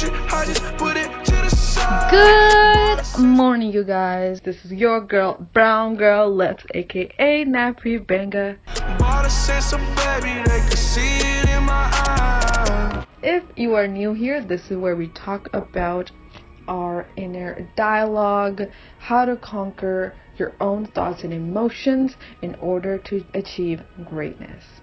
bullshit, I just put it to the side. Good morning, you guys. This is your girl, Brown Girl Lips, aka Navpreet Banga. Bought a sense of baby, they could see it in my eyes. If you are new here, this is where we talk about our inner dialogue, how to conquer your own thoughts and emotions in order to achieve greatness.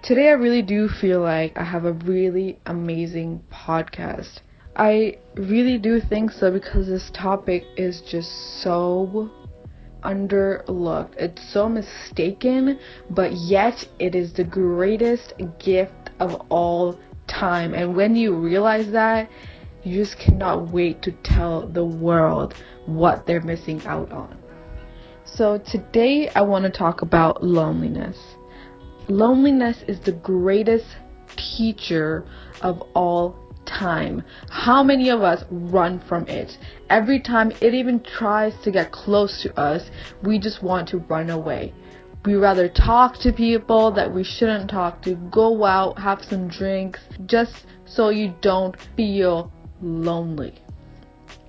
Today, I really do feel like I have a really amazing podcast. I really do think so because this topic is just so underlooked. It's so mistaken, but yet it is the greatest gift of all time. And when you realize that, you just cannot wait to tell the world what they're missing out on. So, today I want to talk about loneliness. Loneliness is the greatest teacher of all time. How many of us run from it? Every time it even tries to get close to us, we just want to run away. We rather talk to people that we shouldn't talk to, go out, have some drinks, just so you don't feel lonely.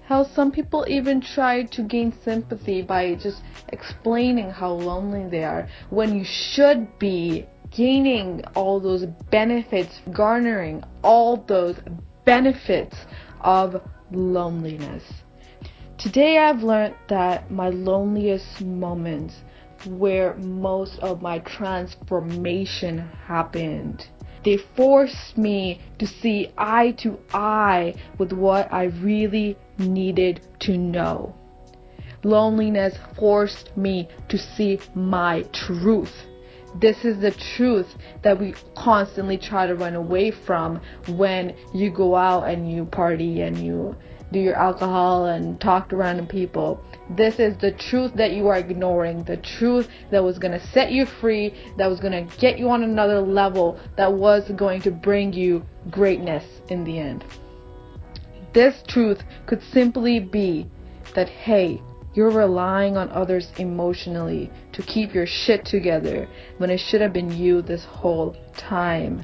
How some people even try to gain sympathy by just explaining how lonely they are when you should be gaining all those benefits, garnering all those benefits of loneliness. Today I've learned that my loneliest moments where most of my transformation happened. They forced me to see eye to eye with what I really needed to know. Loneliness forced me to see my truth. This is the truth that we constantly try to run away from when you go out and you party and you do your alcohol and talk to random people. This is the truth that you are ignoring. The truth that was going to set you free, that was going to get you on another level, that was going to bring you greatness in the end. This truth could simply be that, hey, you're relying on others emotionally to keep your shit together when it should have been you this whole time.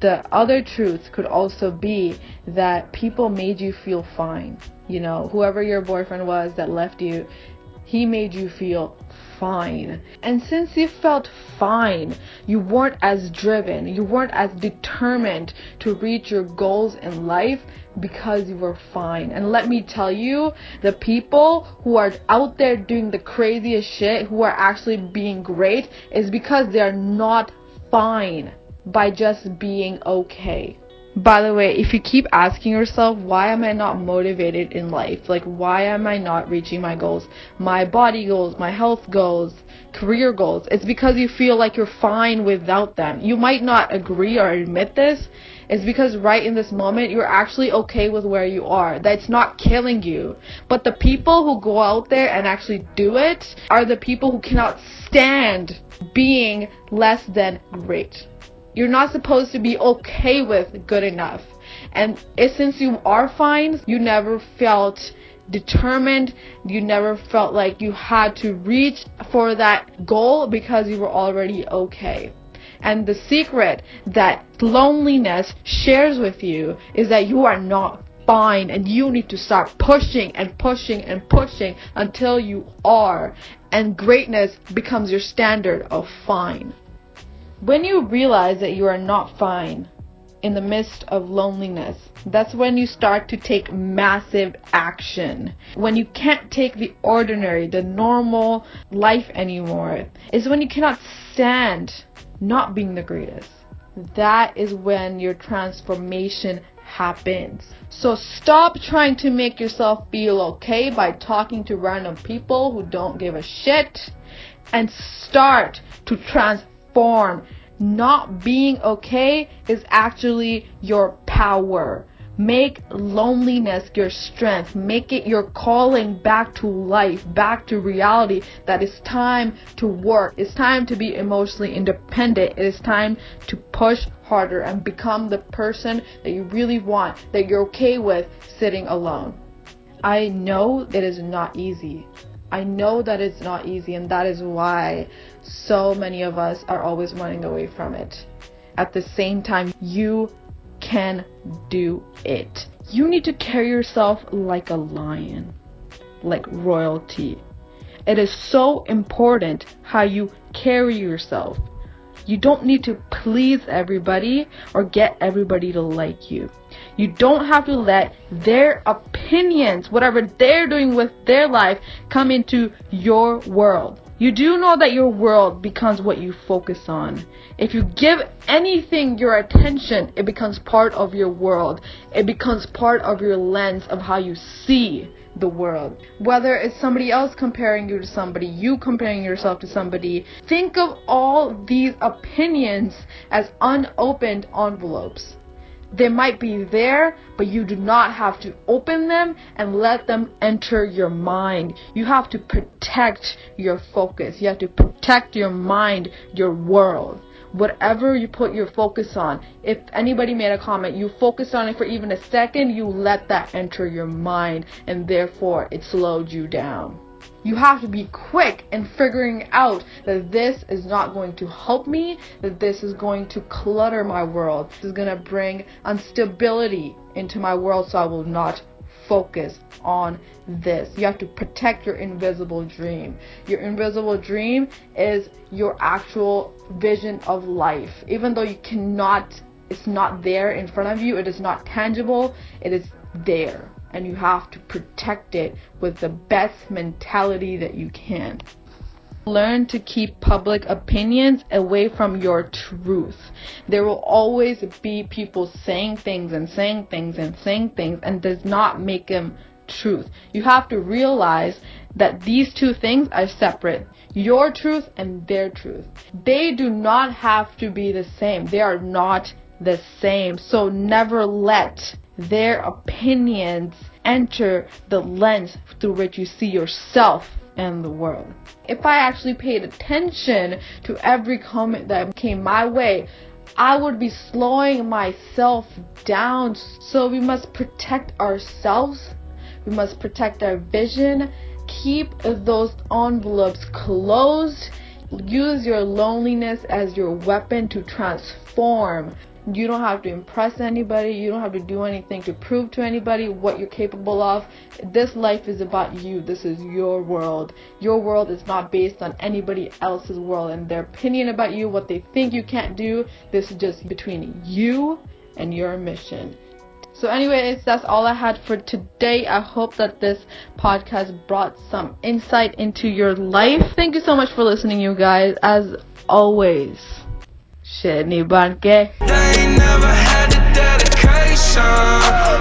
The other truth could also be that people made you feel fine. You know, whoever your boyfriend was that left you, he made you feel fine. And since you felt fine, you weren't as driven, you weren't as determined to reach your goals in life because you were fine. And let me tell you, the people who are out there doing the craziest shit, who are actually being great, is because they are not fine by just being okay. By the way, if you keep asking yourself, why am I not motivated in life? Like, why am I not reaching my goals? My body goals, my health goals, career goals. It's because you feel like you're fine without them. You might not agree or admit this. It's because right in this moment, you're actually okay with where you are. That's not killing you. But the people who go out there and actually do it are the people who cannot stand being less than great. You're not supposed to be okay with good enough. And since you are fine, you never felt determined. You never felt like you had to reach for that goal because you were already okay. And the secret that loneliness shares with you is that you are not fine and you need to start pushing and pushing and pushing until you are. And greatness becomes your standard of fine. When you realize that you are not fine in the midst of loneliness, that's when you start to take massive action. When you can't take the ordinary, the normal life anymore, is when you cannot stand not being the greatest. That is when your transformation happens. So stop trying to make yourself feel okay by talking to random people who don't give a shit and start to transform form. Not being okay is actually your power. Make loneliness your strength. Make it your calling back to life, back to reality that it's time to work. It's time to be emotionally independent. It is time to push harder and become the person that you really want, that you're okay with sitting alone. I know it is not easy. I know that it's not easy, and that is why so many of us are always running away from it. At the same time, you can do it. You need to carry yourself like a lion, like royalty. It is so important how you carry yourself. You don't need to please everybody or get everybody to like you. You don't have to let their opinions, whatever they're doing with their life, come into your world. You do know that your world becomes what you focus on. If you give anything your attention, it becomes part of your world. It becomes part of your lens of how you see the world. Whether it's somebody else comparing you to somebody, you comparing yourself to somebody, think of all these opinions as unopened envelopes. They might be there, but you do not have to open them and let them enter your mind. You have to protect your focus. You have to protect your mind, your world. Whatever you put your focus on, if anybody made a comment, you focused on it for even a second, you let that enter your mind, and therefore it slowed you down. You have to be quick in figuring out that this is not going to help me, that this is going to clutter my world. This is going to bring instability into my world, so I will not focus on this. You have to protect your invisible dream. Your invisible dream is your actual vision of life. Even though you cannot, it's not there in front of you, it is not tangible, it is there and you have to protect it with the best mentality that you can. Learn to keep public opinions away from your truth. There will always be people saying things and saying things and saying things and does not make them truth. You have to realize that these two things are separate. Your truth and their truth. They do not have to be the same. They are not the same. So never let their opinions enter the lens through which you see yourself and the world. If I actually paid attention to every comment that came my way, I would be slowing myself down. So we must protect ourselves. We must protect our vision. Keep those envelopes closed. Use your loneliness as your weapon to transform you don't have to impress anybody. You don't have to do anything to prove to anybody what you're capable of. This life is about you. This is your world. Your world is not based on anybody else's world and their opinion about you, what they think you can't do. This is just between you and your mission. So, anyways, that's all I had for today. I hope that this podcast brought some insight into your life. Thank you so much for listening, you guys. As always. Shit, new bond. They never had the dedication.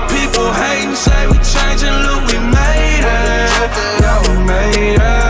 People hating, say we changing, look, we made it. Yeah, we made it.